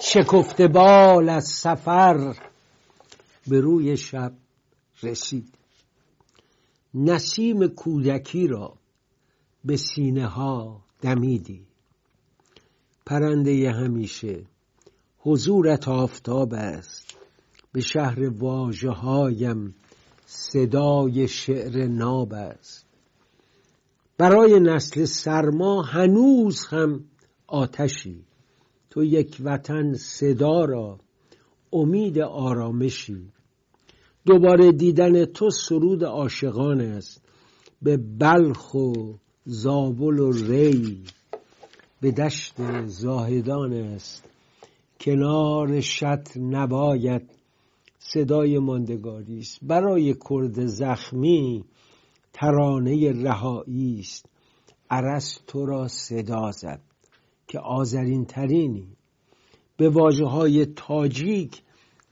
شکفته بال از سفر به روی شب رسید. نسیم کودکی را به سینه ها دمیدی. پرنده همیشه حضورت آفتاب است. به شهر واجه هایم صدای شعر ناب است. برای نسل سرما هنوز هم آتشی. تو یک وطن صدا را امید آرامشی. دوباره دیدن تو سرود عاشقان است. به بلخ و زابل و ری به دشت زاهدان است. کنار شط نباید صدای ماندگاری است. برای کرد زخمی ترانه رهایی است. عرس تو را صدا زد. که آذرین ترینی به واجه های تاجیک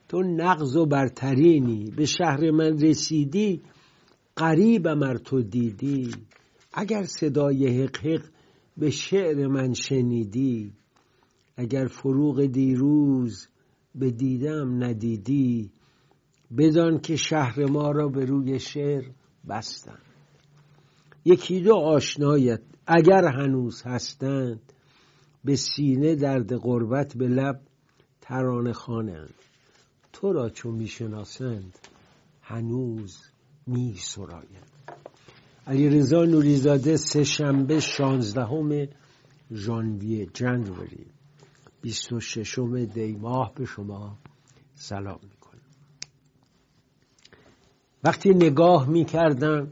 تو نقض و برترینی. به شهر من رسیدی قریبم ار تو دیدی. اگر صدای حق به شعر من شنیدی اگر فروغ دیروز به دیدم ندیدی بدان که شهر ما را به روی شعر بستند. یکی دو آشنایت اگر هنوز هستند به سینه درد قربت به لب ترانه خانند تو را چون می‌شناسند هنوز می سرایند علی رضا نوریزاده سه شنبه شانزدهم ژانویه جنوری. بیست و ششم دی ماه به شما سلام می‌کنم. وقتی نگاه می‌کردم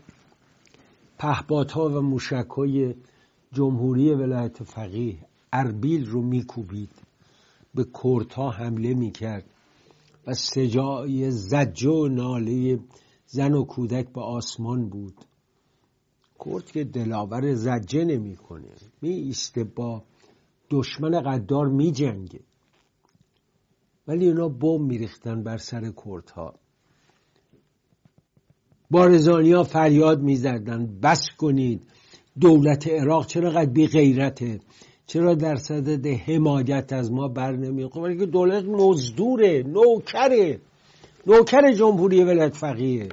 پهپادها و موشک های جمهوری ولایت فقیه اربیل رو میکوبید. به کردها حمله می‌کرد و سجای زجه و ناله زن و کودک به آسمان بود. کرد که دلاور زجه نمی‌کنه. می ایسته با دشمن قدار می جنگه ولی اونا بم میریختن بر سر کردها. بارزانیا فریاد می‌زدن. بس کنید. دولت عراق چرا قد بی غیرته چرا در صدد حمایت از ما بر نمیاد؟ ولی که دولت مزدوره نوکره. نوکر جمهوری ولایت فقیه.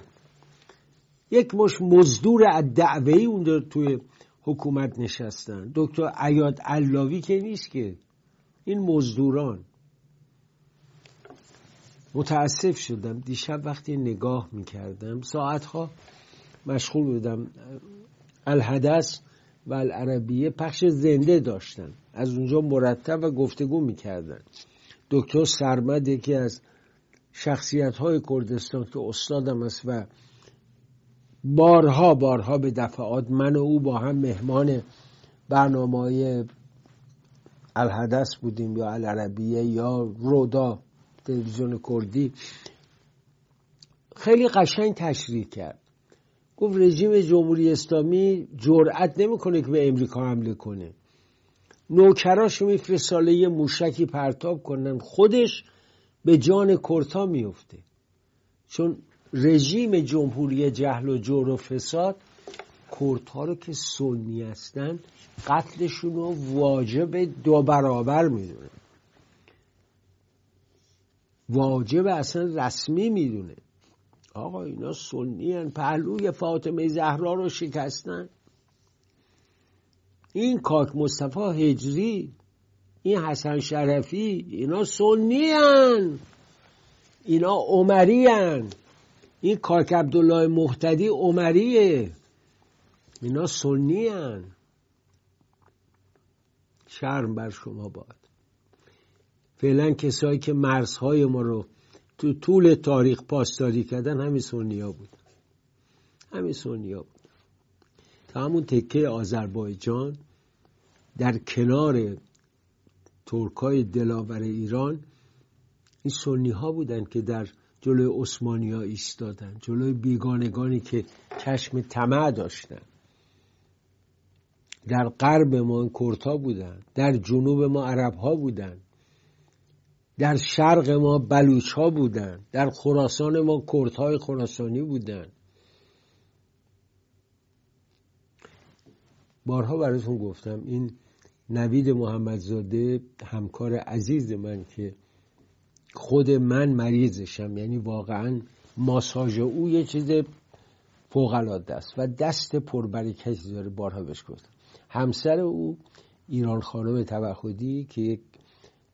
یک مش مزدور از دعوه ای اون توی حکومت نشستن. دکتر عیاد علاوی که نیست که. این مزدوران. متاسف شدم. دیشب وقتی نگاه می‌کردم ساعتها مشغول بودم. الحدث و العربیه پخش زنده داشتن. از اونجا مرتب و گفتگو می‌کردن. دکتر سرمد یکی از شخصیت های کردستان که استادم است و بارها بارها به دفعات من و او با هم مهمان برنامه های الحدث بودیم یا العربیه یا رودا تلویزیون کردی. خیلی قشنگ تشریح کرد. گفت رژیم جمهوری اسلامی جرأت نمی‌کنه که به امریکا حمله کنه. نوکراشو میفرستاله یه موشکی پرتاب کنن. خودش به جان کرتا میفته چون رژیم جمهوری جهل و جور و فساد کردها رو که سنی هستن قتلشون رو واجب دو برابر می‌دونه. واجب اصلا رسمی می‌دونه. آقا اینا سنی هن. پهلوی فاطمه زهرا رو شکستن این کاک مصطفی هجری این حسن شرفی اینا سنی هن. اینا عمری هن. این کاک عبدالله محتدی عمریه اینا سنی هن. شرم بر شما باد فعلا کسایی که مرزهای ما رو تو طول تاریخ پاسداری کردن همین سنیا بود. همین سنیا بود. تا همون تکه آذربایجان در کنار ترکای دلاور ایران این سنی ها بودن که در جلوی عثمانی ها ایستادن جلوی بیگانگانی که چشم طمع داشتن. در غرب ما کرتا بودن در جنوب ما عرب ها بودن. در شرق ما بلوچ ها بودن در خراسان ما کرت های خراسانی بودن. بارها براتون گفتم این نوید محمدزاده همکار عزیز من که خود من مریضشم یعنی واقعا ماساژ او یه چیز فوق است و دست پربرکتی داره بارها بهش گفتم. همسر او ایران خانم توخدی که یک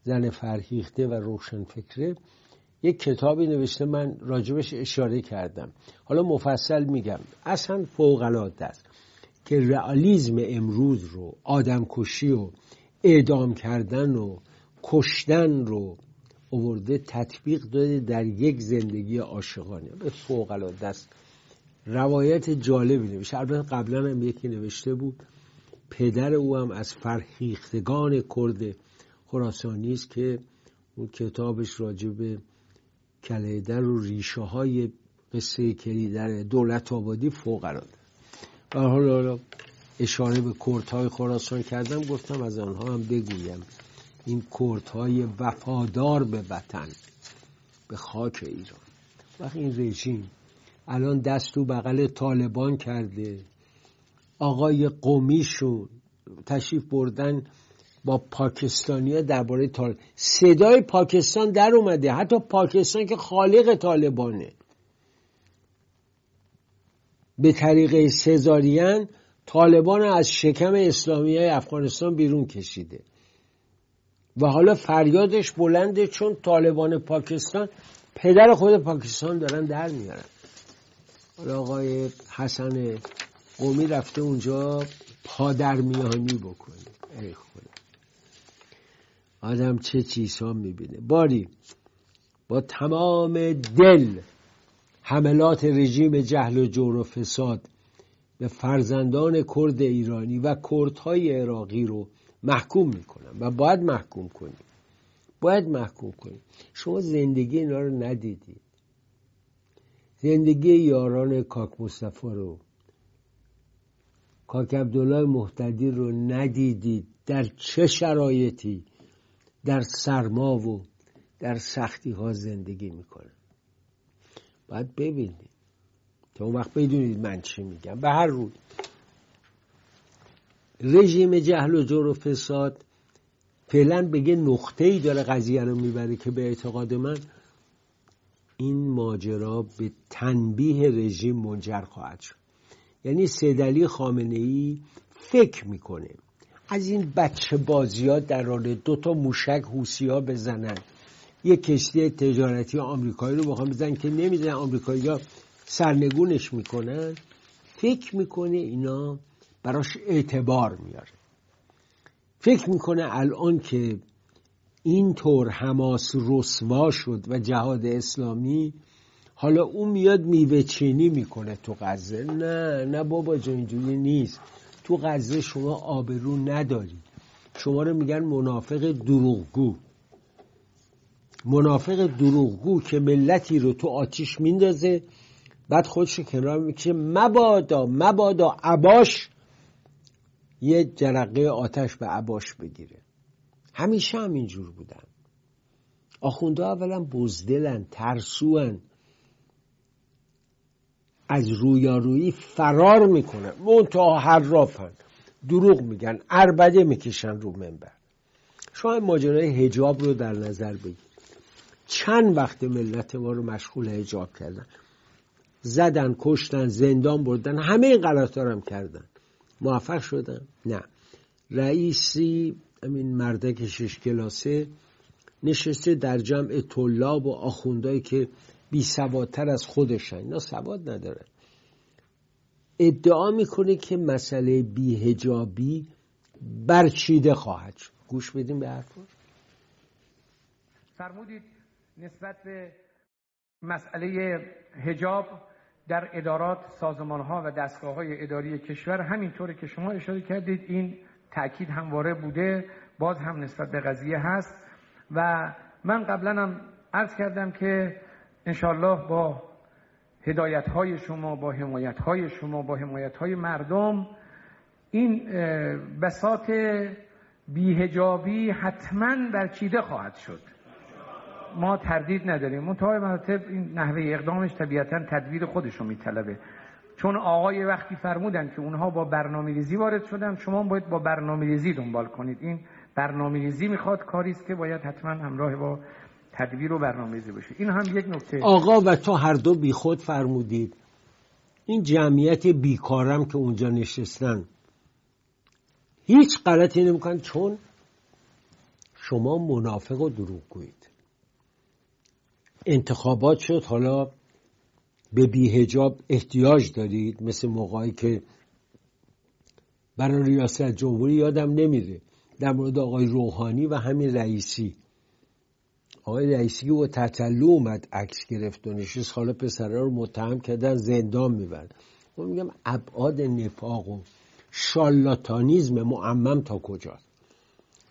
زن فرهیخته و روشن فکره یک کتابی نوشته من راجبش اشاره کردم. حالا مفصل میگم. اصلا فوق است که رئالیزم امروز رو آدمکشی و اعدام کردن و کشتن رو اوورده تطبیق داده در یک زندگی عاشقانه. به فوق العاده است. روایت جالبی نوشته. البته قبلا هم یکی نوشته بود پدر او هم از فرهیختگان کرد خراسانی است که اون کتابش راجع به کلیدر و ریشه های قصه کلیدر دولت آبادی فوق العاده و حالا اشاره به های خراسان کردم گفتم از آنها هم بگویم. این های وفادار به وطن به خاک ایران. وقتی این رژیم الان دست تو بغل طالبان کرده. آقای قومیشون تشریف بردن با پاکستانی درباره طالب. صدای پاکستان در اومده. حتی پاکستان که خالق طالبانه. به طریق سزارین طالبان از شکم اسلامی های افغانستان بیرون کشیده. و حالا فریادش بلنده چون طالبان پاکستان پدر خود پاکستان دارن در میارن. حالا آقای حسن قومی رفته اونجا پادرمیانی بکنه. ای خدا. آدم چه چیزها می‌بینه. باری با تمام دل حملات رژیم جهل و جور و فساد به فرزندان کرد ایرانی و کردهای عراقی رو محکوم می‌کنن و باید محکوم کنیم باید محکوم کنیم شما زندگی اینا رو ندیدید زندگی یاران کاک مصطفی رو کاک عبدالله محتدی رو ندیدید در چه شرایطی؟ در سرما و در سختی ها زندگی می‌کنن باید ببینید. تا اون وقت بدونید من چی میگم. به هر روی. رژیم جهل و جور و فساد فعلا بگه نقطه ای داره قضیه رو می‌بره که به اعتقاد من این ماجرا به تنبیه رژیم منجر خواهد شد. یعنی سیدلی خامنه ای فکر می‌کنه. از این بچه بازیات در حال دو تا موشک حوسی ها بزنن. یه کشتی تجارتی آمریکایی رو بخوام بزنن که نمی‌دونن آمریکایی ها سرنگونش می‌کنن. فکر می‌کنه اینا براش اعتبار میاره. فکر می‌کنه الان که اینطور حماس رسوا شد و جهاد اسلامی حالا اون میاد میوه چینی می‌کنه تو غزه. نه نه بابا جا اینجوری نیست. تو غزه شما آبرو نداری شما رو میگن منافق دروغگو. منافق دروغگو که ملتی رو تو آتیش میندازه بعد خودش کنار می‌کشه. مبادا مبادا عباش یه جرقه آتش به عباش بگیره. همیشه هم اینجور بودن. آخونده اولا بزدلن ترسوان. از رویارویی فرار می‌کنن منتها حرافن. دروغ میگن. اربده می‌کشن رو منبر. شما ماجرای هجاب رو در نظر بگیر چند وقت ملت ما رو مشغول هجاب کردن. زدن کشتن زندان بردن. همه این غلطا هم کردن. موفق شدن؟ نه. رئیسی همین مردک شش کلاسه نشسته در جمع طلاب و آخوندهایی که بی سوادتر از خودشن. اینا سواد نداره. ادعا می‌کنه که مسئله بیهجابی برچیده خواهد شد. گوش بدیم به حرف فرمودید نسبت به مسئله هجاب در ادارات سازمان ها و دستگاه های اداری کشور همینطوری که شما اشاره کردید این تاکید همواره بوده باز هم نسبت به قضیه هست. و من قبلا هم عرض کردم که انشالله با هدایت های شما با حمایت های شما با حمایت های مردم این بساط بیهجابی حتما برچیده خواهد شد. ما تردید نداریم. منتهای مراتب این نحوه اقدامش طبیعتا تدبیر خودش رو میطلبه. چون آقای وقتی فرمودن که اونها با برنامه ریزی وارد شدن شما باید با برنامه ریزی دنبال کنید. این برنامه ریزی می‌خواد کاری است که باید حتما همراه با تدبیر و برنامه ریزی باشه. این هم یک نکته. آقا و تو هر دو بیخود فرمودید. این جمعیت بیکارم که اونجا نشستن. هیچ غلطی نمی‌کنن چون شما منافق و دروغ گویید انتخابات شد حالا به بیهجاب احتیاج دارید مثل موقعی که برای ریاست جمهوری یادم نمیره. در مورد آقای روحانی و همین رئیسی. آقای رئیسی با تطلو اومد عکس گرفت و نشست. حالا پسرها رو متهم کردن زندان می‌برن. من میگم ابعاد نفاق و شالاتانیزم معمم تا کجا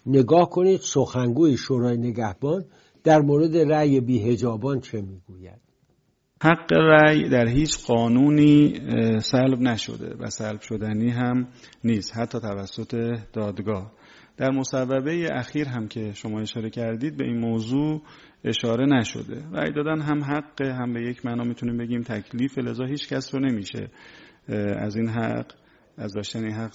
نگاه کنید سخنگوی شورای نگهبان در مورد رأی بیهجابان چه می‌گوید؟ حق رأی در هیچ قانونی سلب نشده و سلب شدنی هم نیست حتی توسط دادگاه. در مصوبه اخیر هم که شما اشاره کردید به این موضوع اشاره نشده. رأی دادن هم حق هم به یک معنا می‌تونیم بگیم تکلیف لذا هیچ کس رو نمیشه از این حق از داشتن این حق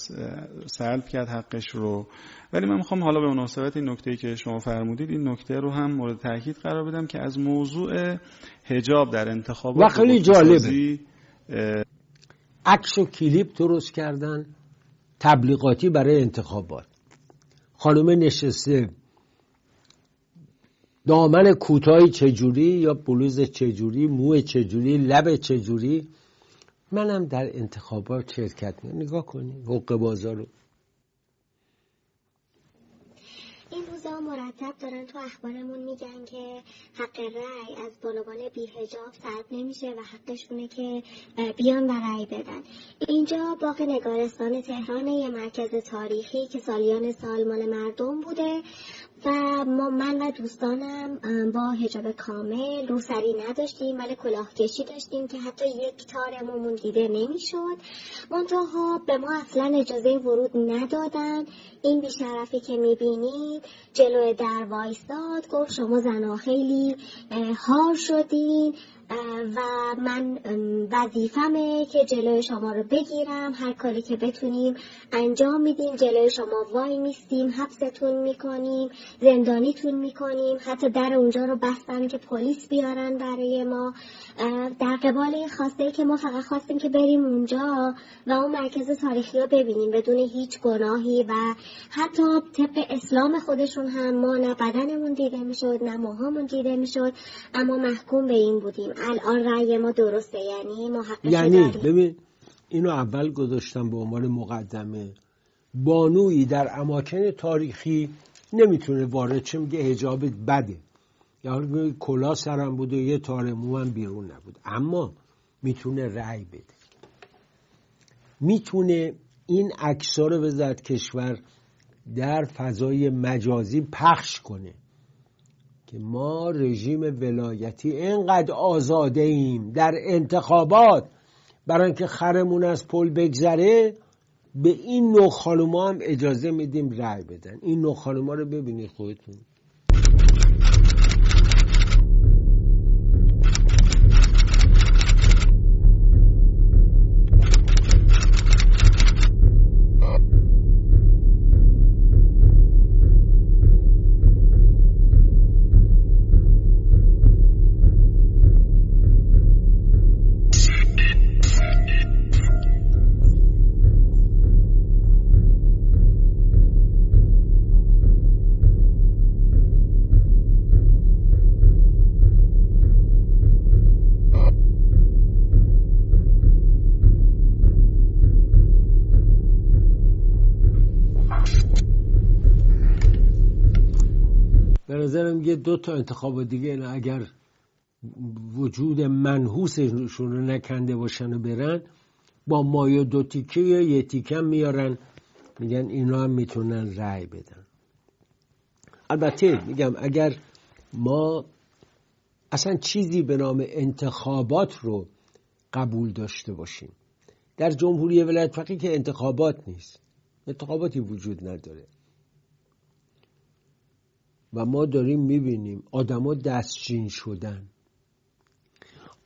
سلب کرد حقش رو. ولی من می‌خوام حالا به مناسبت این نکته که شما فرمودید این نکته رو هم مورد تاکید قرار بدم که از موضوع حجاب در انتخابات و خیلی جالبه. عکس و کلیپ درست کردن تبلیغاتی برای انتخابات. خانم نشسته. دامن کوتاهی چجوری یا بلوز چجوری مو چجوری لب چجوری؟ منم در انتخابات شرکت نگاه کنی حق بازار رو. این روزا مرتب دارن تو اخبارمون میگن که حق رأی از بانوان بیهجاب سلب نمیشه و حقشونه که بیان و رأی بدن. اینجا باغ نگارستان تهران یه مرکز تاریخی که سالیان سال مال مردم بوده. و ما من و دوستانم با هجاب کامل روسری نداشتیم ولی کلاهکشی داشتیم که حتی یک تارمون دیده نمی‌شد. منتها به ما اصلا اجازه ورود ندادن. این بیشرفی که می‌بینید جلوی در وایستاد گفت شما زنها خیلی هار شدین. و من وظیفمه که جلوی شما رو بگیرم. هر کاری که بتونیم انجام میدیم. جلوی شما وای میستیم. حبستون می‌کنیم. زندانیتون می‌کنیم. حتی در اونجا رو بستن که پلیس بیارن برای ما. در قبال خواسته که ما فقط خواستیم که بریم اونجا و اون مرکز تاریخی رو ببینیم بدون هیچ گناهی و حتی طبق اسلام خودشون هم ما نه بدنمون دیده می‌شد نه موهامون دیده می‌شد اما محکوم به این بودیم. الان رأی ما درسته؟ یعنی ما یعنی ببین اینو اول گذاشتم به عنوان مقدمه. بانویی در اماکن تاریخی نمی‌تونه وارد چه میگه هجاب بده. یا کلا سرم بوده یه تار موم بیرون نبود اما می‌تونه رأی بده. می‌تونه این عکس‌ها رو به کشور در فضای مجازی پخش کنه. که ما رژیم ولایتی اینقدر آزاده ایم در انتخابات. برای اینکه خرمون از پل بگذره به این نوع هم اجازه میدیم رأی بدن. این نوع رو ببینید خودتون. یه دو تا انتخاب دیگه اگر وجود منحوسشون رو نکنده باشن و برن با مایو دو تیکه یا یه تیکه میارن. میگن اینا هم می‌تونن رأی بدن. البته میگم اگر ما اصلا چیزی به نام انتخابات رو قبول داشته باشیم. در جمهوری ولایت فقیه که انتخابات نیست. انتخاباتی وجود نداره. و ما داریم می‌بینیم آدما دستچین شدن.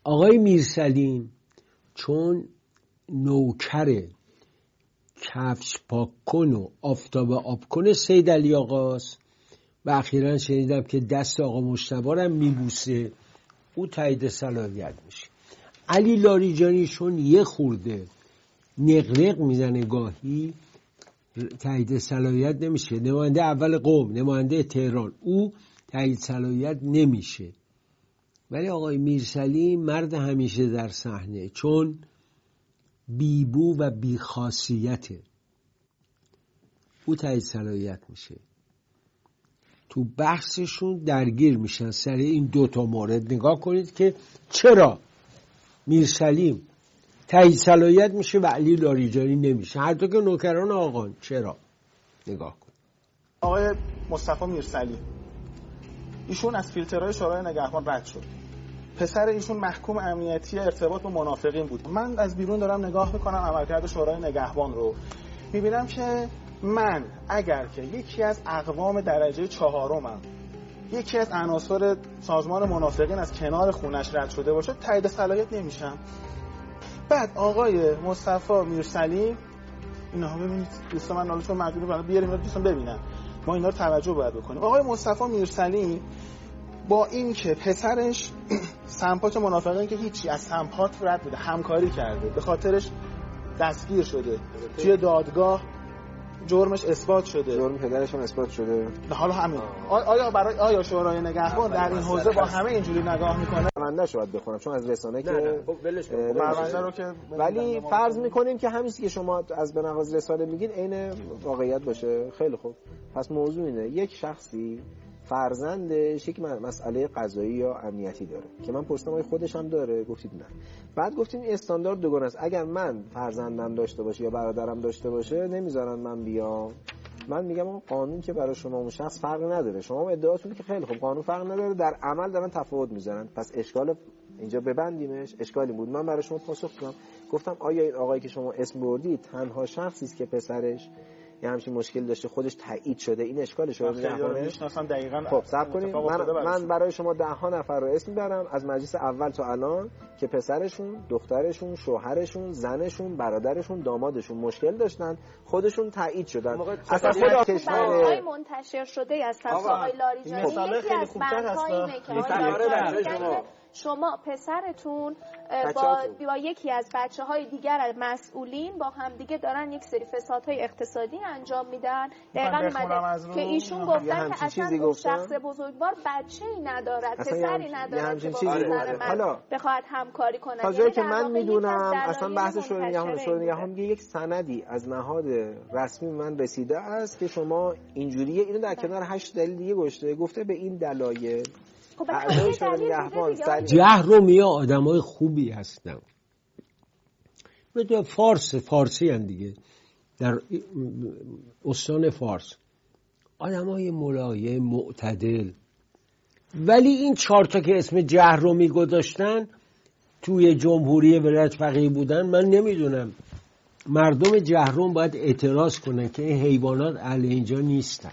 آقای میرسلیم چون نوکر کفش پاک کن و آفتاب آب کن سید علی آقاست و اخیرا شنیدم که دست آقا مشتبارم میبوسه او تایید صلاحیت میشه. علی لاریجانی چون یه خورده نقنق می‌زنه گاهی تایید صلاحیت نمیشه. نماینده اول قوم نماینده تهران. او تایید صلاحیت نمیشه. ولی آقای میرسلی مرد همیشه در صحنه چون بیبو و بیخاصیته او تایید صلاحیت میشه. تو بحثشون درگیر میشن. سر این دوتا مورد. نگاه کنید که چرا میرسلیم تایید صلاحیت میشه و علی لاریجانی نمیشه. هر که نوکران آقان. چرا؟ نگاه کن. آقای مصطفی میرسلی ایشون از فیلترهای شورای نگهبان رد شد. پسر ایشون محکوم امنیتی ارتباط با منافقین بود. من از بیرون دارم نگاه می‌کنم عملکرد شورای نگهبان رو. می‌بینم که من اگر که یکی از اقوام درجه چهارمم یکی از عناصر سازمان منافقین از کنار خونش رد شده باشه تایید صلاحیت نمیشم. بعد آقای مصطفی میرسلیم اینا ببینید دوستان من نالشون مجبور بیاریم دوستان ببینن. ما اینا رو توجه باید بکنیم. آقای مصطفی میرسلیم با اینکه پسرش سمپات منافقین که هیچی از سمپات رد بوده همکاری کرده به خاطرش دستگیر شده. توی دادگاه جرمش اثبات شده. جرم پدرشون اثبات شده. حالا همین. آیا برای آیا شورای نگهبان در این حوزه با همه اینجوری نگاه می‌کنه؟ پرونده شاید بخونم چون از رسانه که پرونده رو که ولی فرض می‌کنیم که همین که شما از بنواز رسانه میگین عین واقعیت باشه. خیلی خوب. پس موضوع اینه. یک شخصی فرزندش یک مسئله قضایی یا امنیتی داره. که من پرسیدم آیا خودش هم داره؟ گفتید نه. بعد گفتیم استاندارد دوگانه است. اگر من فرزندم داشته باشه یا برادرم داشته باشه نمی‌ذارن من بیام. من میگم اون قانون که برای شما اون شخص فرق نداره. شما ادعاتون که خیلی خوب قانون فرق نداره. در عمل دارن تفاوت می‌ذارن. پس اشکال اینجا ببندیمش. اشکالی بود. من برای شما پاسخ دادم. گفتم آیا این آقایی که شما اسم بردید تنها شخصی است که پسرش یه همچین مشکل داشته خودش تایید شده این اشکال شما می‌شناسم دقیقاً خب صبر کنید من, من برای شما ده ها نفر رو اسم می‌برم. از مجلس اول تا الان که پسرشون دخترشون شوهرشون زنشون برادرشون دامادشون مشکل داشتن. خودشون تایید شدن. اصلا خود کشور منتشر شده از آقای لاریجانی یکی از که شما پسرتون با, با یکی از بچه های دیگر مسئولین با همدیگه دارن یک سری فسادهای اقتصادی انجام میدن. دقیقا اومده که ایشون گفتن که اصلا شخص بزرگوار بچه ای ندارد پسری ندارد که با من بخواهد همکاری کنه. تا جایی که من می‌دونم اصلا بحث شورای نگهبان شورای نگهبان میگه یک سندی از نهاد رسمی من رسیده است که شما اینجوریه اینو در کنار هشت دلیل دیگه گشته. گفته به این دلایل جهر و آدم های خوبی هستن. فارس فارسی هم دیگه. در استان فارس. آدم های ملایم معتدل. ولی این چهارتا که اسم جهر رو میگذاشتن توی جمهوری ولایت فقیه بودن من نمی‌دونم. مردم جهروم باید اعتراض کنن که این حیوانات اهل اینجا نیستن.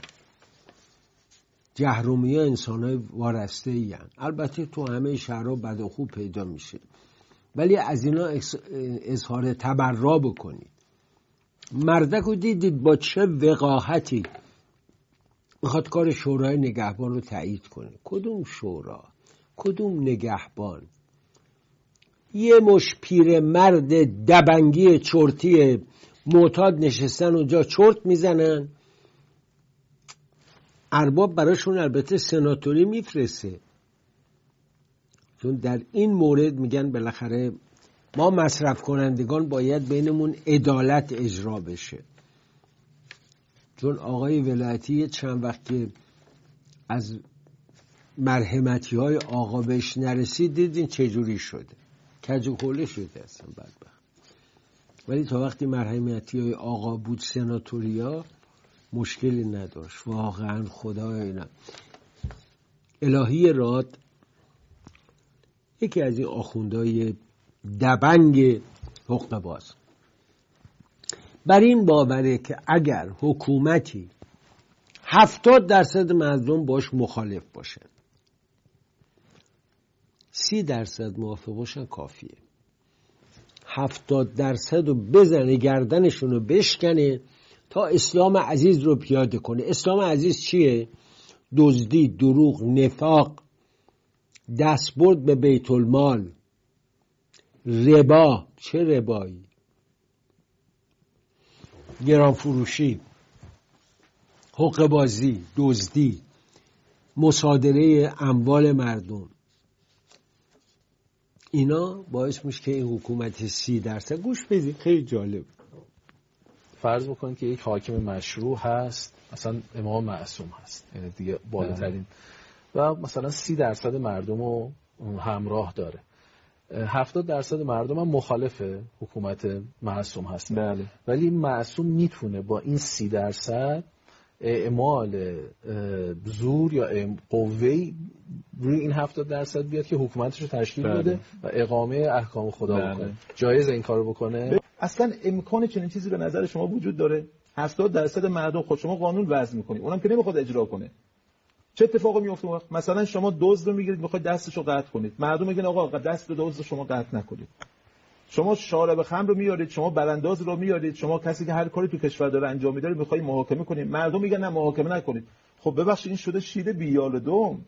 جهرومی ها انسان های وارسته ای البته تو همه شهرها بد و خوب پیدا میشه. ولی از اینا اظهار تبرا بکنید. مردک رو دیدید با چه وقاحتی می‌خواد کار شورای نگهبان رو تایید کنه. کدوم شورا؟ کدوم نگهبان؟ یه مش پیر مرد دبنگی چرتی معتاد نشستن اونجا چرت می‌زنن؟ ارباب براشون البته سناتوری میفرسته. چون در این مورد میگن بالاخره ما مصرف کنندگان باید بینمون عدالت اجرا بشه. چون آقای ولایتی چند وقت که از مرحمتی های آقا بهش نرسید دیدین چجوری شده؟ کج و شده اصلا بدبخت. ولی تا وقتی مرحمتی های آقا بود سناتوریا مشکلی نداشت. واقعا خدا اینا. الهی راد یکی از این آخوندهای دبنگ حقوق باز. بر این باوره که اگر حکومتی هفتاد درصد مردم باش مخالف باشن سی درصد موافق باشن کافیه. هفتاد درصد رو بزنه گردنشون رو بشکنه. تا اسلام عزیز رو پیاده کنه. اسلام عزیز چیه؟ دزدی دروغ نفاق دستبرد به بیت المال ربا چه ربایی؟ گران فروشی حق بازی دزدی مصادره اموال مردم. اینا باعث میشه که این حکومت سی درصد. گوش بدید خیلی جالب. فرض بکنید که یک حاکم مشروع هست مثلا امام معصوم هست یعنی دیگه بالاترین و مثلا سی درصد مردم رو همراه داره هفتاد درصد مردم هم مخالف حکومت معصوم هست بله. ولی معصوم می‌تونه با این سی درصد اعمال زور یا قوهی روی این هفتاد درصد بیاد که حکومتش رو تشکیل بله. بده و اقامه احکام خدا بله. بکنه جایز این کارو بکنه اصلا امکان چنین چیزی به نظر شما وجود داره؟ 70 درصد مردم خود شما قانون وضع می‌کنید اونم که نمی‌خواد اجرا کنه. چه اتفاقی میفته مثلا شما دزد رو می‌گیرید می‌خواید دستشو قطع کنید. مردم میگن آقا دست دزد شما قطع نکنید. شما شارب خمر رو میارید شما برانداز رو میارید شما کسی که هر کاری تو کشور داره انجام میده می‌خواید محاکمه کنید. مردم میگن نه محاکمه نکنید. خب ببخشید این شده شیر بیال دوم.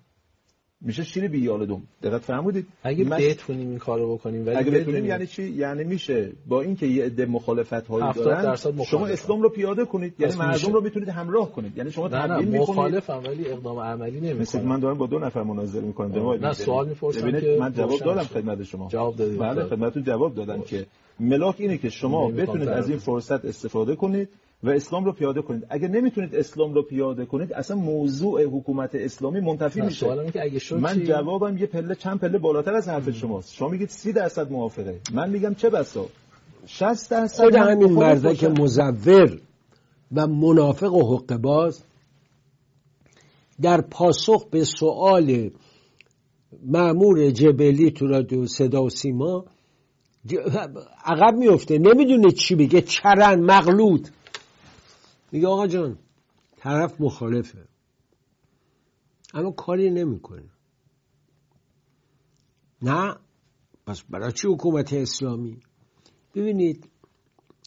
میشه شیر بیالدوم دقت فرمودید؟ اگه من... بتونیم این کارو بکنیم ولی اگه بتونیم یعنی چی؟ یعنی میشه با اینکه یه عده مخالفت هایی دارن شما اسلام رو پیاده کنید. یعنی مردم رو می‌تونید همراه کنید. یعنی شما تبیین می‌کنید. مخالفم ولی اقدام عملی نمی‌کنید من دارم با دو نفر مناظره می‌کنم. نه سوال می‌پرسم که من جواب دادم خدمت شما. جواب دادید. بله خدمتتون جواب دادم که ملاک اینه که شما بتونید از این فرصت استفاده کنید. و اسلام رو پیاده کنید. اگر نمی‌تونید اسلام رو پیاده کنید اصلا موضوع حکومت اسلامی منتفی میشه. که اگه من جوابم یه پله چند پله بالاتر از حرف شماست. شما میگید 30 درصد موافقه. من میگم چه بسا؟ 60 درصد خود همین مردک مزور و منافق و حق باز در پاسخ به سوال معمور جبلی تو رادیو صدا و سیما عقب میفته. نمی‌دونه چی بگه چرن مغلوط. میگه آقا جان طرف مخالفه. اما کاری نمی‌کنه. نه پس برای چی حکومت اسلامی؟ ببینید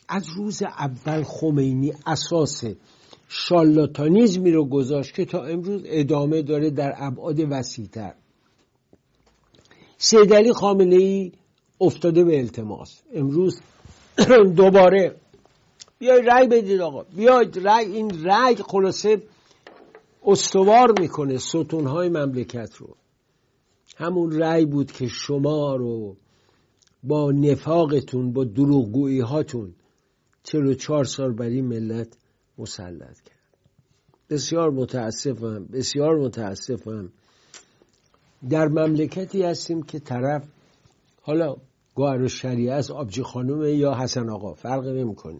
از روز اول خمینی اساس شالاتانیزمی رو گذاشت که تا امروز ادامه داره در ابعاد وسیعتر. خامنه ای افتاده به التماس. امروز دوباره بیاید رأی بدید آقا. بیاید رأی این رأی خلاصه استوار می‌کنه ستونهای مملکت رو. همون رأی بود که شما رو با نفاقتون با دروغگویی هاتون چلو چهار سال بر این ملت مسلط کرد. بسیار متاسفم بسیار متاسفم. در مملکتی هستیم که طرف حالا گوهر و شریعه از آبجی خانوم یا حسن آقا فرق نمی‌کنه.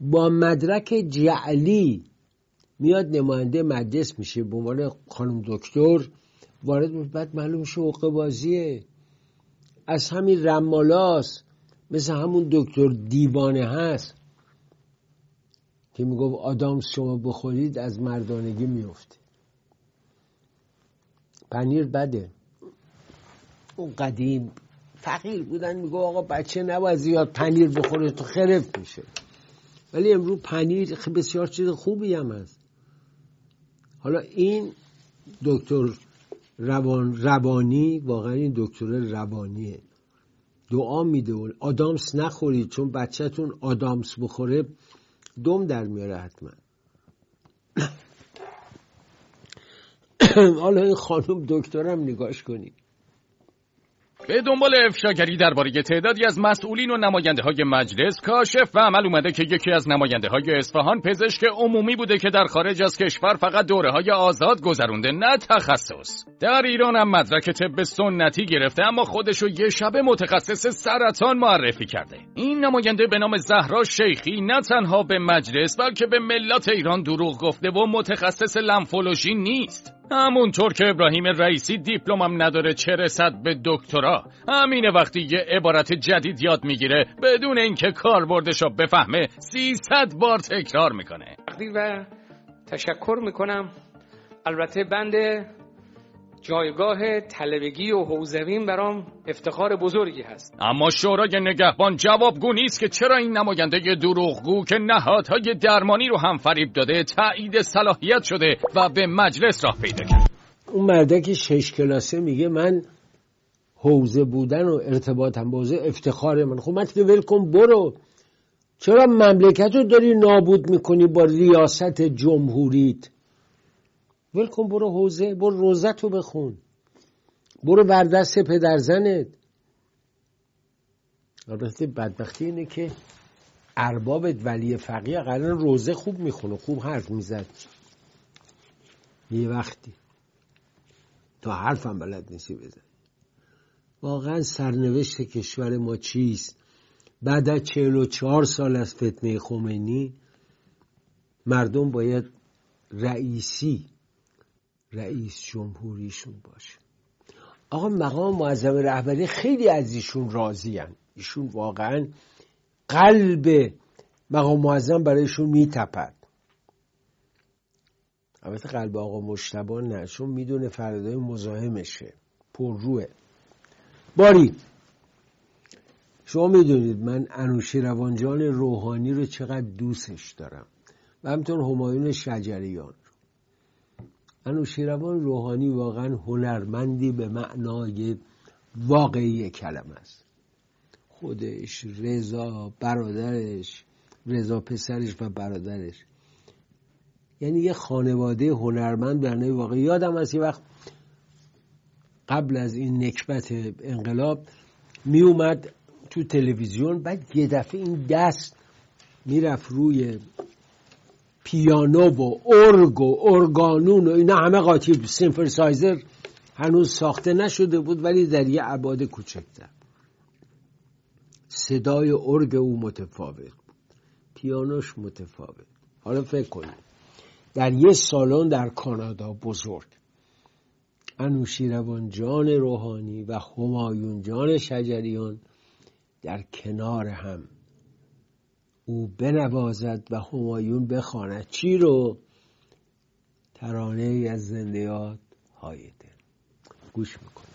با مدرک جعلی میاد نماینده مجلس میشه. به عنوان خانم دکتر وارد بعد معلوم میشه حقوق بازیه. از همین رمالاس مثل همون دکتر دیوانه هست که می‌گفت آدام شما بخورید از مردانگی میفته. پنیر بده. اون قدیم فقیر بودن میگو آقا بچه نباید زیاد پنیر بخوره تو خرف میشه. ولی امروز پنیر بسیار چیز خوبی هم هست. حالا این دکتر روان روانی واقعا این دکتر روانیه دعا میده آدامس نخورید چون بچهتون آدامس بخوره دم در میاره حتما. حالا این خانم دکترم نگاش کنید به دنبال افشاگری درباره تعدادی از مسئولین و نماینده های مجلس کاشف و عمل اومده که یکی از نماینده های اصفهان پزشک عمومی بوده که در خارج از کشور فقط دوره های آزاد گذرونده نه تخصص. در ایران هم مدرک طب سنتی گرفته اما خودشو یه شبه متخصص سرطان معرفی کرده. این نماینده به نام زهرا شیخی نه تنها به مجلس بلکه به ملت ایران دروغ گفته و متخصص لمفولوژی نیست. همونطور که ابراهیم رئیسی دیپلمم نداره چه رسد به دکترا. همینه وقتی یه عبارت جدید یاد می‌گیره بدون اینکه کاربردش بفهمه سیصد بار تکرار می‌کنه. و تشکر می‌کنم. البته بنده جایگاه طلبگی و حوزوین برام افتخار بزرگی هست. اما شورای نگهبان جوابگو نیست که چرا این نماینده دروغگو که نهادهای درمانی رو هم فریب داده تایید صلاحیت شده و به مجلس راه پیدا کرد. اون مردک شش کلاسه میگه من حوزه بودن و ارتباطم با حوزه افتخار من. خب من که ول کن برو. چرا مملکت رو داری نابود می‌کنی با ریاست جمهوریت؟ ول کن برو حوزه برو روزت رو بخون. برو بر دست پدرزنت البته بدبختی اینه که اربابت ولی فقیه قرار روزه خوب می‌خونه خوب حرف می‌زد. یه وقتی. تا حرفم بلد نیستی بزن. واقعا سرنوشت کشور ما چیست؟ بعد از چهل و چهار سال از فتنه خمینی مردم باید رئیسی رئیس جمهوریشون باشه. آقا مقام معظم رهبری خیلی از ایشون راضی ایشون واقعا قلب مقام معظم برایشون میتپد. البته قلب آقا مشتبه نه چون می‌دونه فردای مزاحمشه. پر روه. باری شما می‌دونید من انوشی روانجان روحانی رو چقدر دوستش دارم. و همطور همایون شجریان. انوشیروان روحانی واقعا هنرمندی به معنای واقعی کلمه است. خودش رضا برادرش رضا پسرش و برادرش. یعنی یه خانواده هنرمند به واقعی. یادم از یه وقت قبل از این نکبت انقلاب می اومد تو تلویزیون بعد یه دفعه این دست می‌رفت روی پیانو و ارگ و ارگانون و اینا همه قاطی سایزر هنوز ساخته نشده بود ولی در یه عباد کوچکتر. صدای ارگ او متفاوت بود. پیانوش متفاوت. حالا فکر کنید. در یه سالن در کانادا بزرگ. انوشیروان جان روحانی و همایون جان شجریان در کنار هم او بنوازد و همایون بخواند. چی رو؟ ترانه از زندیات های دل. گوش می‌کنم.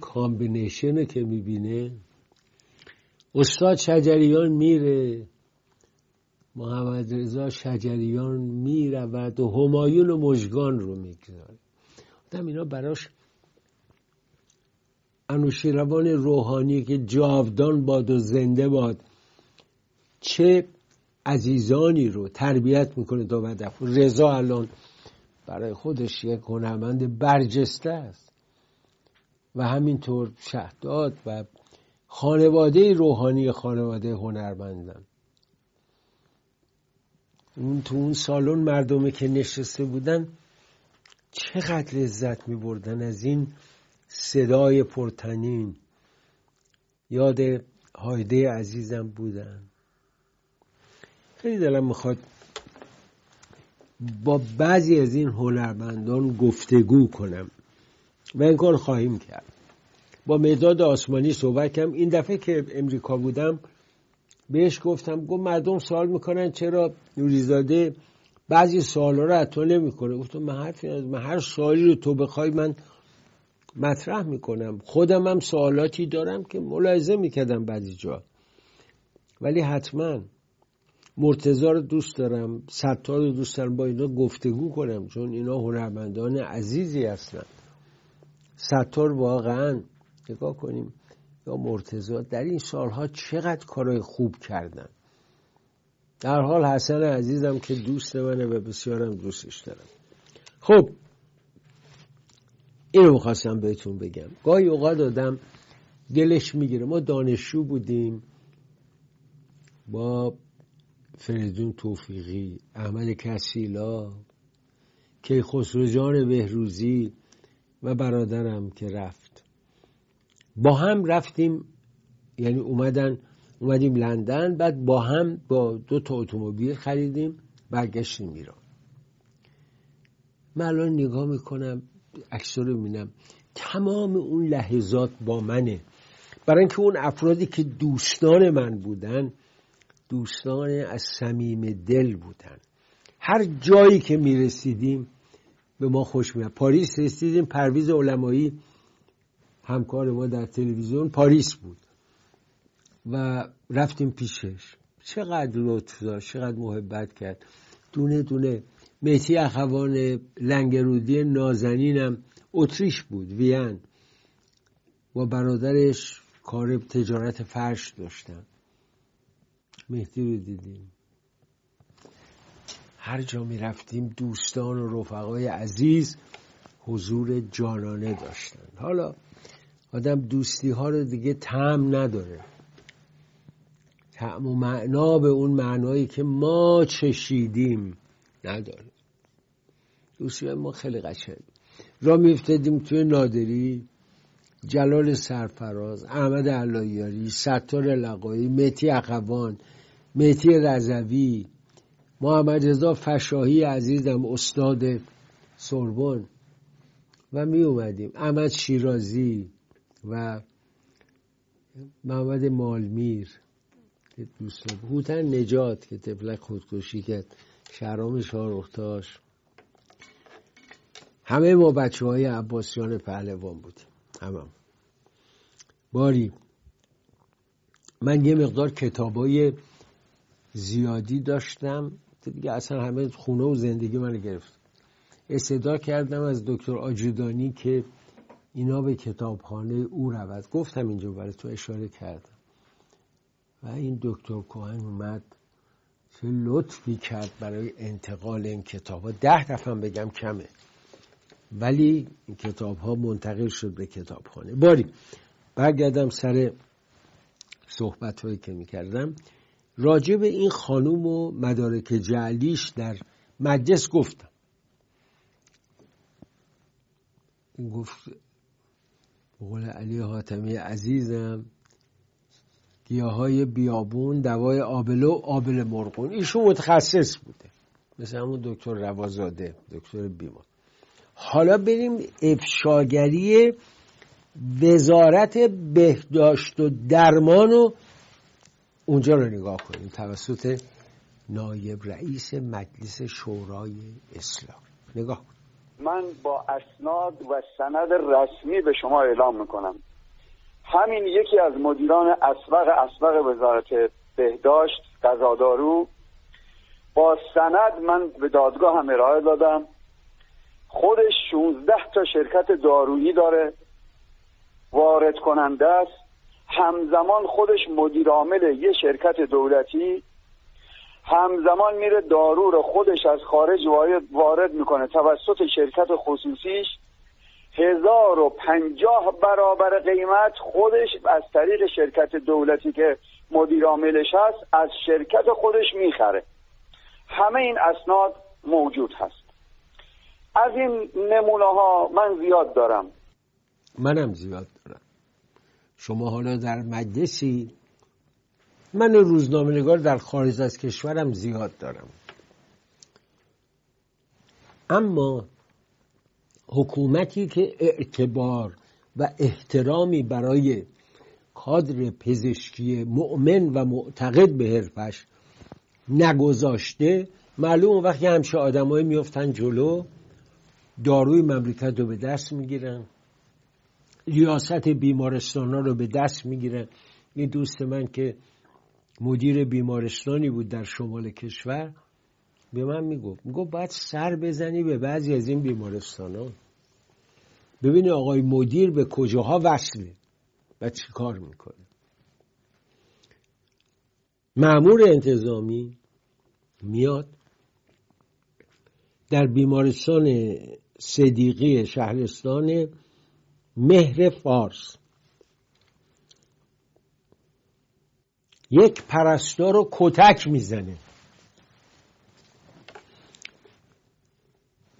combination که می‌بینه استاد شجریان میره محمد رضا شجریان می‌رود و همایون و مژگان رو می‌گذاره. آدم اینا براش انوشیروان روحانی که جاودان باد و زنده باد چه عزیزانی رو تربیت می‌کنه تا هدف. رضا الان برای خودش یک هنرمند برجسته است. و همینطور شهداد و خانواده روحانی خانواده هنرمندن اون تو اون سالن مردمه که نشسته بودن چقدر لذت می بردن از این صدای پرتنین. یاد هایده عزیزم بودن. خیلی دلم می‌خواد با بعضی از این هنرمندان گفتگو کنم. و این کار خواهیم کرد. با مداد آسمانی صحبت کردم. این دفعه که امریکا بودم بهش گفتم گفت مردم سوال می‌کنن چرا نوریزاده بعضی سوال رو تو نمی‌کنه. گفتم من حرفی من هر سوالی رو تو بخوای من مطرح می‌کنم. خودم هم سوالاتی دارم که ملاحظه می‌کردم بعضی جا. ولی حتما مرتزا رو دوست دارم ستار رو دوست دارم با اینا گفتگو کنم چون اینا هنرمندان عزیزی هستن. ستار واقعا نگاه کنیم یا مرتزا در این سالها چقدر کارهای خوب کردن. در حال حسن عزیزم که دوست منه و بسیارم دوستش دارم. خب اینو می‌خواستم بهتون بگم. گاهی اوقات آدم دلش می‌گیره. ما دانشجو بودیم. با فریدون توفیقی احمد کسیلا که خسرو جان بهروزی و برادرم که رفت. با هم رفتیم یعنی اومدن اومدیم لندن بعد با هم با دو تا اتومبیل خریدیم برگشتیم ایران. من الان نگاه می‌کنم عکس رو می‌بینم. تمام اون لحظات با منه. برای اینکه اون افرادی که دوستان من بودن دوستان از صمیم دل بودن. هر جایی که می‌رسیدیم به ما خوش میاد. پاریس رسیدیم پرویز علمایی همکار ما در تلویزیون پاریس بود و رفتیم پیشش. چقدر لطف داشت چقدر محبت کرد. دونه دونه مهتی اخوان لنگرودی نازنینم اتریش بود وین. و برادرش کار تجارت فرش داشتن. مهدی رو دیدیم. هر جا می رفتیم دوستان و رفقای عزیز حضور جانانه داشتن. حالا آدم دوستی ها رو دیگه تم نداره. تعم و معنا به اون معنایی که ما چشیدیم نداره. دوستی ما خیلی قشنگ. را میفتدیم توی نادری جلال سرفراز احمد علایاری ستار لقایی متی اخوان متی رضوی محمد رضا فشاهی عزیزم استاد سربن و می اومدیم. احمد شیرازی و محمد مالمیر. که دوستان هوتن نجات که تفلک خودکشی کرد. شهرام شارختاش همه ما بچه های عباسیان پهلوان بودیم. همه باری. من یه مقدار کتابای زیادی داشتم. دیگه اصلا همه خونه و زندگی من گرفت. استدا کردم از دکتر آجودانی که اینا به کتابخانه او رود. گفتم اینجا برای تو اشاره کردم. و این دکتر کوهن اومد. چه لطفی کرد برای انتقال این کتاب ها ده دفعه بگم کمه. ولی این کتاب ها منتقل شد به کتابخانه. باری برگردم سر صحبت هایی که می‌کردم. راجع به این خانوم و مدارک جعلیش در مجلس گفتم. گفت قول علی حاتمی عزیزم گیاهای بیابون دوای آبلو آبل مرغون. ایشون متخصص بوده. مثل همون دکتر روازاده دکتر بیمار. حالا بریم افشاگری وزارت بهداشت و درمان و اونجا رو نگاه کنیم. توسط نایب رئیس مجلس شورای اسلام. نگاه من با اسناد و سند رسمی به شما اعلام می‌کنم. همین یکی از مدیران اسبق اسبق وزارت بهداشت قضادارو با سند من به دادگاه هم ارائه دادم. خودش 16 تا شرکت دارویی داره. وارد کننده است. همزمان خودش مدیر عامل یه شرکت دولتی همزمان میره دارو رو خودش از خارج وارد می‌کنه. توسط شرکت خصوصیش هزار و پنجاه برابر قیمت خودش از طریق شرکت دولتی که مدیر عاملش هست از شرکت خودش می‌خره. همه این اسناد موجود هست. از این نمونه ها من زیاد دارم. منم زیاد دارم. شما حالا در مجلسی من روزنامه نگار در خارج از کشورم زیاد دارم. اما حکومتی که اعتبار و احترامی برای کادر پزشکی مؤمن و معتقد به حرفش نگذاشته معلوم وقتی همشه آدمایی میفتن جلو داروی مملکت رو به دست می‌گیرن. ریاست بیمارستان ها رو به دست می‌گیرن این دوست من که مدیر بیمارستانی بود در شمال کشور به من می‌گفت می‌گفت باید سر بزنی به بعضی از این بیمارستان ها ببینی آقای مدیر به کجاها وصله و چی کار می‌کنه. معمور انتظامی میاد در بیمارستان صدیقی شهرستان مهر فارس. یک پرستار رو کتک می‌زنه.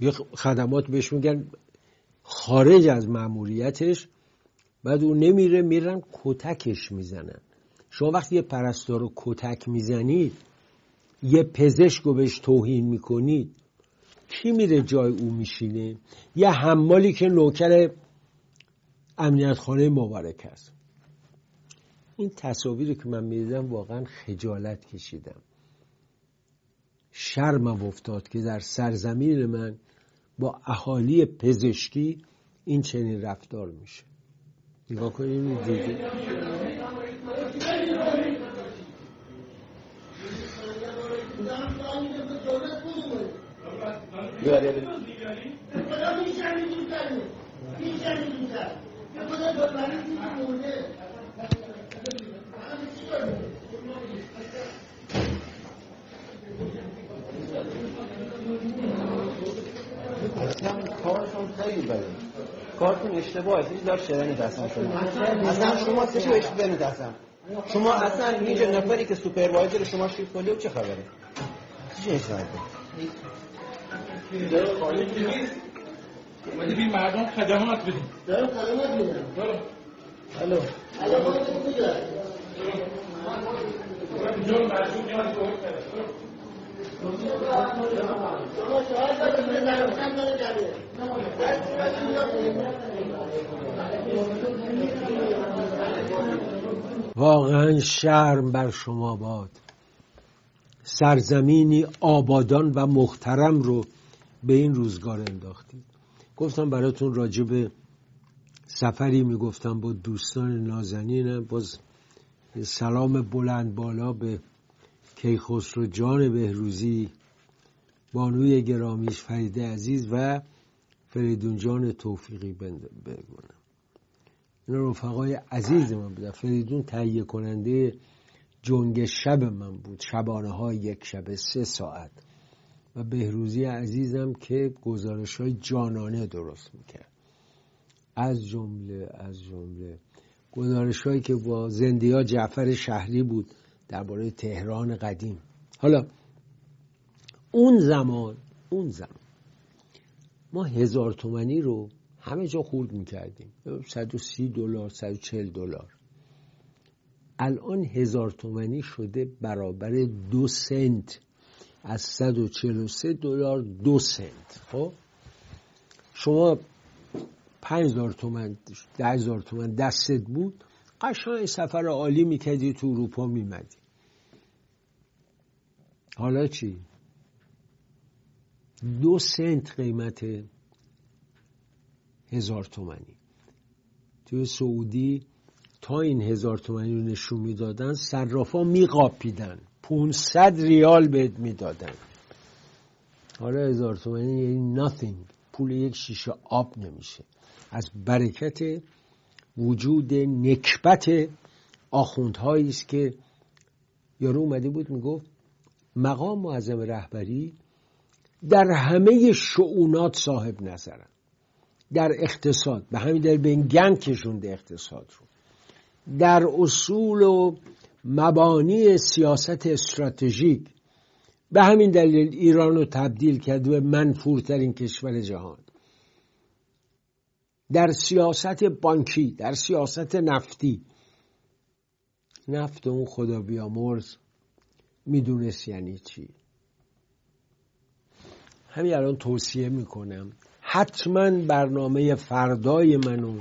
یه خدمات بهش میگن خارج از معمولیتش بعد اون نمیره میرن کتکش می‌زنن. شما وقتی یه پرستار رو کتک می‌زنید یه پزشک رو بهش توهین می‌کنید کی میره جای او میشینه؟ یه حمالی که نوکر امنیت خانه مبارک است این تصاویری که من می‌دیدم واقعا خجالت کشیدم. شرمم افتاد که در سرزمین من با اهالی پزشکی این چنین رفتار میشه. نگاه کنیم دیگه. کارتون خیلی بده. کارتون اشتباهه هیچ دار شدن دستم شما. اصلا شما چه بهش بدن دستم؟ شما اصلا اینجا نفری که سوپروایزر شما شیف کنید چه خبره؟ چی اشتباهه اومده بی مردم خدمات بدیم دارم خدمات میدم برو الو الو کجا اینجا مردم واقعا شرم بر شما باد سرزمینی آبادان و محترم رو به این روزگار انداختید گفتم براتون راجع به سفری می‌گفتم با دوستان نازنینم باز سلام بلند بالا به کیخسرو جان بهروزی بانوی گرامیش فرید عزیز و فریدون جان توفیقی بگونم. اینا رفقای عزیز من بودن. فریدون تهیه کننده جنگ شب من بود. شبانه های یک شب سه ساعت. و بهروزی عزیزم که گزارش های جانانه درست می‌کرد. از جمله از جمله گزارش هایی که با زندیا جعفر شهری بود درباره تهران قدیم. حالا اون زمان اون زمان ما هزار تومنی رو همه جا خورد می‌کردیم. 130 دلار 140 دلار. الان هزار تومنی شده برابر دو سنت. از 143 دلار دو سنت. خب؟ شما 5000 تومن 10000 تومن دستت بود. قشنگ سفر عالی می‌کردی تو اروپا میمدی. حالا چی؟ دو سنت قیمت هزار تومنی توی سعودی تا این هزار تومنی رو نشون می‌دادن صرافا میقاپیدن. 500 ریال بهت می‌دادن. حالا هزار تومنی یعنی nothing. پول یک شیشه آب نمیشه. از برکت وجود نکبت آخوندهایی است که یارو اومده بود می‌گفت مقام معظم رهبری در همه شعونات صاحب نظرن. در اقتصاد به همین دلیل به این گنگ کشونده اقتصاد رو. در اصول و مبانی سیاست استراتژیک. به همین دلیل ایران رو تبدیل کرد به منفورترین کشور جهان. در سیاست بانکی در سیاست نفتی. نفت اون خدا بیامرز می‌دونست یعنی چی. همین الان توصیه می‌کنم. حتما برنامه فردای منو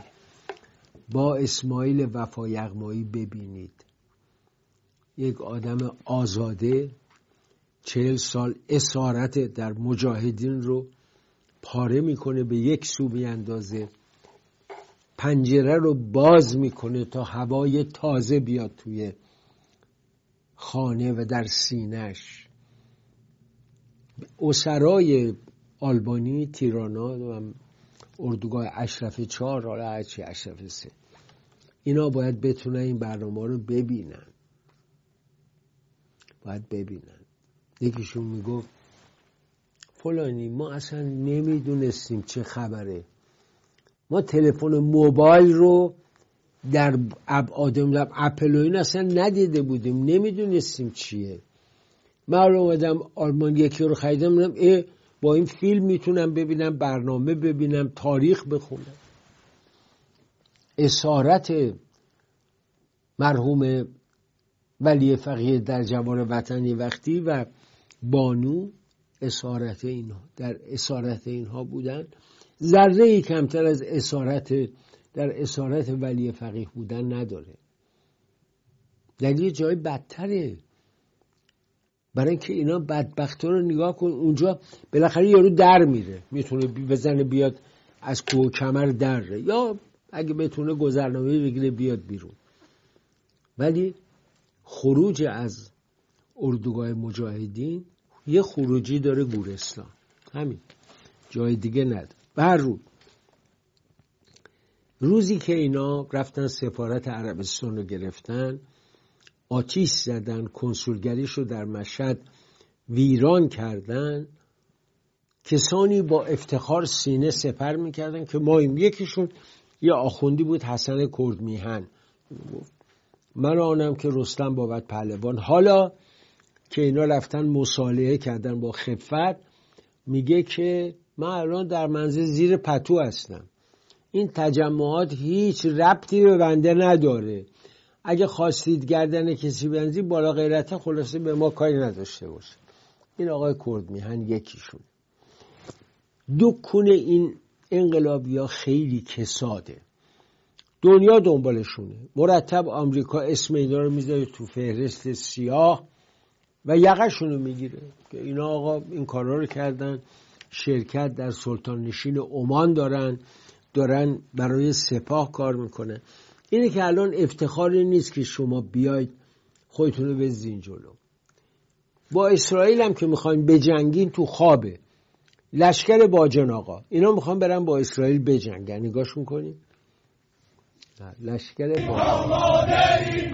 با اسماعیل وفا یغمایی ببینید. یک آدم آزاده چهل سال اسارت در مجاهدین رو پاره می‌کنه به یک سو بیاندازه پنجره رو باز می‌کنه تا هوای تازه بیاد توی خانه و در سینش اسرای آلبانی تیرانا و اردوگاه اشرف چهار حالا هرچی اشرف سه. اینا باید بتونن این برنامه رو ببینن. باید ببینن. یکیشون می‌گفت فلانی ما اصلا نمی‌دونستیم چه خبره. ما تلفن موبایل رو در ابعاد اپل و این اصلا ندیده بودیم. نمی‌دونستیم چیه. من اومدم آلمان یکی رو خریدم ای با این فیلم می‌تونم ببینم برنامه ببینم تاریخ بخونم. اسارت مرحوم ولی فقیه در جوار وطنی وقتی و بانو اسارت اینها در اسارت اینها بودن. ذره ای کمتر از اسارت در اسارت ولی فقیه بودن نداره. در یه جای بدتره. برای اینکه اینا بدبختا رو نگاه کن اونجا بالاخره یارو در میره. می‌تونه بزنه بیاد از کوه کمر دره یا اگه بتونه گذرنامه بگیره بیاد بیرون. ولی خروج از اردوگاه مجاهدین یه خروجی داره گورستان. همین. جای دیگه به هر رو. روزی که اینا رفتن سفارت عربستان رو گرفتن آتیش زدن کنسولگریش رو در مشهد ویران کردن کسانی با افتخار سینه سپر می‌کردن که ما این یکیشون یه آخوندی بود حسن کرد میهن من آنم که رستم بابد پهلوان. حالا که اینا رفتن مصالحه کردن با خفت میگه که من الان در منزل زیر پتو هستم. این تجمعات هیچ ربطی به بنده نداره. اگه خواستید گردن کسی بنزی بالا غیرت خلاصه به ما کاری نداشته باشه. این آقای کرد میهن یکیشون. دو کنه این انقلابی ها خیلی کساده. دنیا دنبالشونه. مرتب آمریکا اسم اینا رو می‌ذاره تو فهرست سیاه و یقشون رو می‌گیره که اینا آقا این کارا رو کردن. شرکت در سلطان نشین عمان دارن دارن برای سپاه کار می‌کنن. اینه که الان افتخاری نیست که شما بیاید خودتون رو بزین جلو. با اسرائیل هم که می‌خوایم بجنگین تو خوابه. لشکر باجن آقا. اینا می‌خوان برن با اسرائیل بجنگن. نگاش می‌کنیم لشکر باجن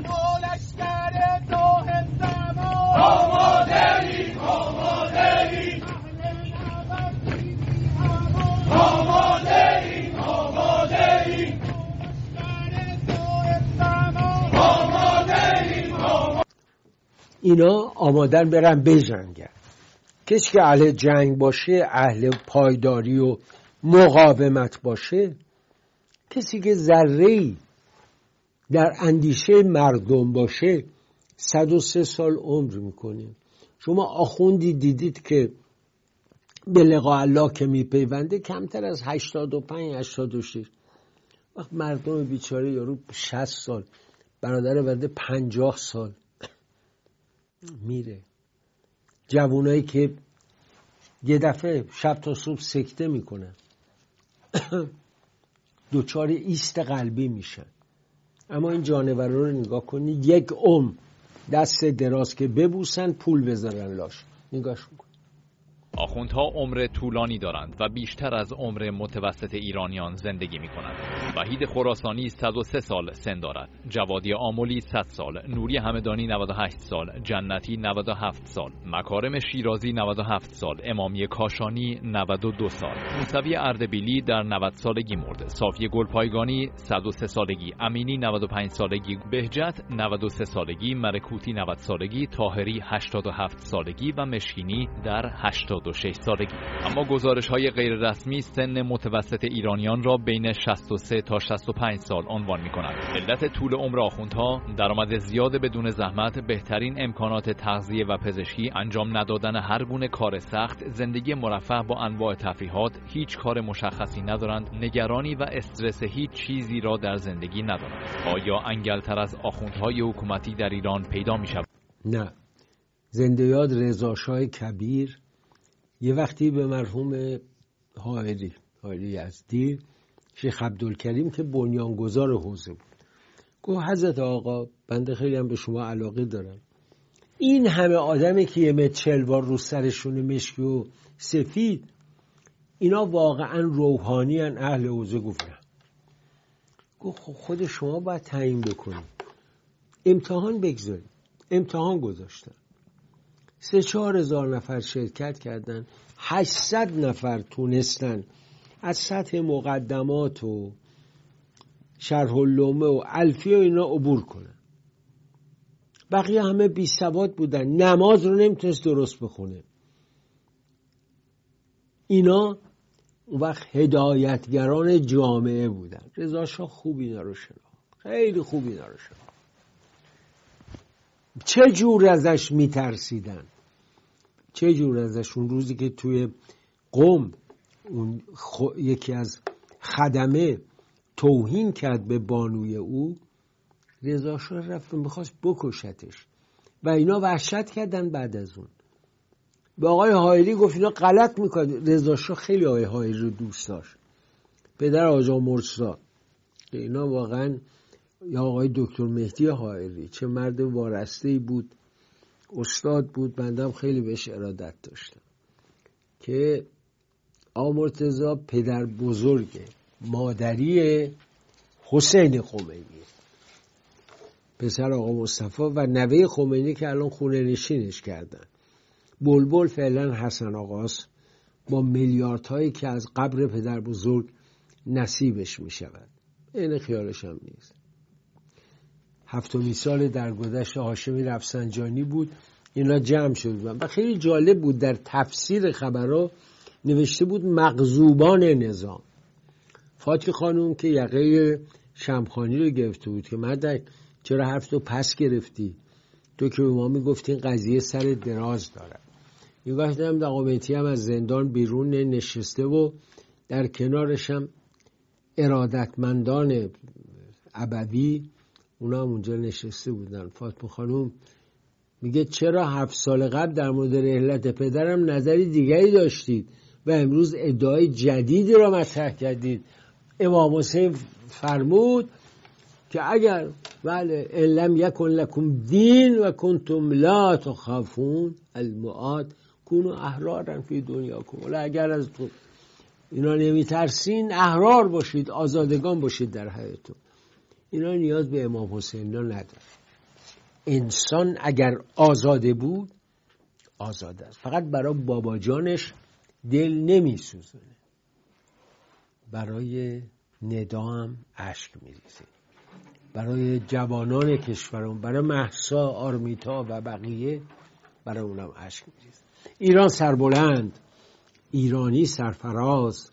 اینا آمادن برن بجنگن. کسی که اهل جنگ باشه اهل پایداری و مقاومت باشه کسی که ذره در اندیشه مردم باشه صد و سه سال عمر می‌کنه. شما آخوندی دیدید که به لقاء الله که میپیونده کمتر از 85 86 وقت مردم بیچاره یارو 60 سال برادر بنده 50 سال میره. جوانایی که یه دفعه شب تا صبح سکته می‌کنن. دوچار ایست قلبی میشن اما این جانور رو نگاه کنید یک ام دست دراز که ببوسن پول بذارن لاش. نگاش کن. آخوندها عمر طولانی دارند و بیشتر از عمر متوسط ایرانیان زندگی می کنند. وحید خراسانی 103 سال سن دارد. جوادی آمولی 100 سال. نوری همدانی 98 سال. جنتی 97 سال. مکارم شیرازی 97 سال. امامی کاشانی 92 سال. موسوی اردبیلی در 90 سالگی مرد. صافی گلپایگانی 103 سالگی. امینی 95 سالگی. بهجت 93 سالگی. مرکوتی 90 سالگی. تاهری 87 سالگی و مشکینی در 80 66 سالگی اما گزارش های غیر رسمی سن متوسط ایرانیان را بین 63 تا 65 سال عنوان می کند علت طول عمر آخوندها درآمد زیاد بدون زحمت بهترین امکانات تغذیه و پزشکی انجام ندادن هر گونه کار سخت زندگی مرفه با انواع تفریحات هیچ کار مشخصی ندارند نگرانی و استرس هیچ چیزی را در زندگی ندارند. آیا انگلتر از آخوندهای حکومتی در ایران پیدا می شود؟ نه. زنده یاد رضاشاه کبیر یه وقتی به مرحوم حائری حائری یزدی شیخ عبدالکریم که بنیانگذار حوزه بود گفت حضرت آقا بنده خیلی هم به شما علاقه دارم. این همه آدمی که یه متر بار رو سرشون مشکی و سفید اینا واقعا روحانی هن اهل حوزه گفتن. گفت خب خود شما باید تعیین بکنید امتحان بگذارید امتحان گذاشتن. سه چهار هزار نفر شرکت کردن. 800 نفر تونستن. از سطح مقدمات و شرح اللومه و الفی و اینا عبور کنن. بقیه همه بی سواد بودن. نماز رو نمی‌تونست درست بخونه. اینا اون وقت هدایتگران جامعه بودن. رضا خوب اینا رو شناخت. خیلی خوب اینا رو شناخت. چه جور ازش میترسیدن؟ چه جور ازش؟ اون روزی که توی قوم اون یکی از خدمه توهین کرد به بانوی او رضا شاه رفت و می‌خواست بکشتش. و اینا وحشت کردن بعد از اون. به آقای هایلی گفت اینا غلط می‌کنه رضا شاه خیلی آقای هایلی رو دوست داشت. پدر آجا مرسا. اینا واقعا یا آقای دکتر مهدی حائری چه مرد وارسته بود استاد بود بندم خیلی بهش ارادت داشتم که آقا مرتزا پدر بزرگ مادری حسین خمینی. پسر آقا مصطفی و نوه خمینی که الان خونه نشینش کردن. بلبل فعلا حسن آقاست. با میلیاردهایی که از قبر پدر بزرگ نصیبش می شود این خیالش هم نیست. هفتمین سال در گذشت هاشمی رفسنجانی بود. اینا جمع شد بودن و خیلی جالب بود در تفسیر خبرها نوشته بود مغزوبان نظام. فاتی خانوم که یقه شمخانی رو گرفته بود که مدک چرا حرف تو پس گرفتی؟ تو که به ما می‌گفتی این قضیه سر دراز داره. یه وقت هم دقامتی هم از زندان بیرون نشسته و در کنارش هم ارادتمندان ابوی اونا هم اونجا نشسته بودن. فاطمه خانوم میگه چرا هفت سال قبل در مورد رحلت پدرم نظری دیگری داشتید و امروز ادعای جدیدی را مطرح کردید؟ امام حسین فرمود که اگر بله لم یکن لکم دین و کنتم لا تخافون المعاد کونو احرارن فی دنیا کن اگر از تو اینا نمیترسین احرار باشید آزادگان باشید در حیاتون. اینا نیاز به امام حسین نداره انسان اگر آزاده بود آزاده است. فقط برای بابا جانش دل نمیسوزونه. برای ندام اشک میریزه. برای جوانان کشورم برای محسا آرمیتا و بقیه برای اونم اشک میریزه. ایران سربلند ایرانی سرفراز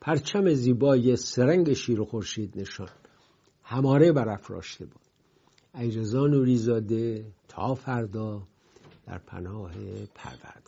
پرچم زیبای سرنگ شیر و خورشید نشان. هماره برافراشته بود. ایرزا نوریزاده تا فردا در پناه پروردگار.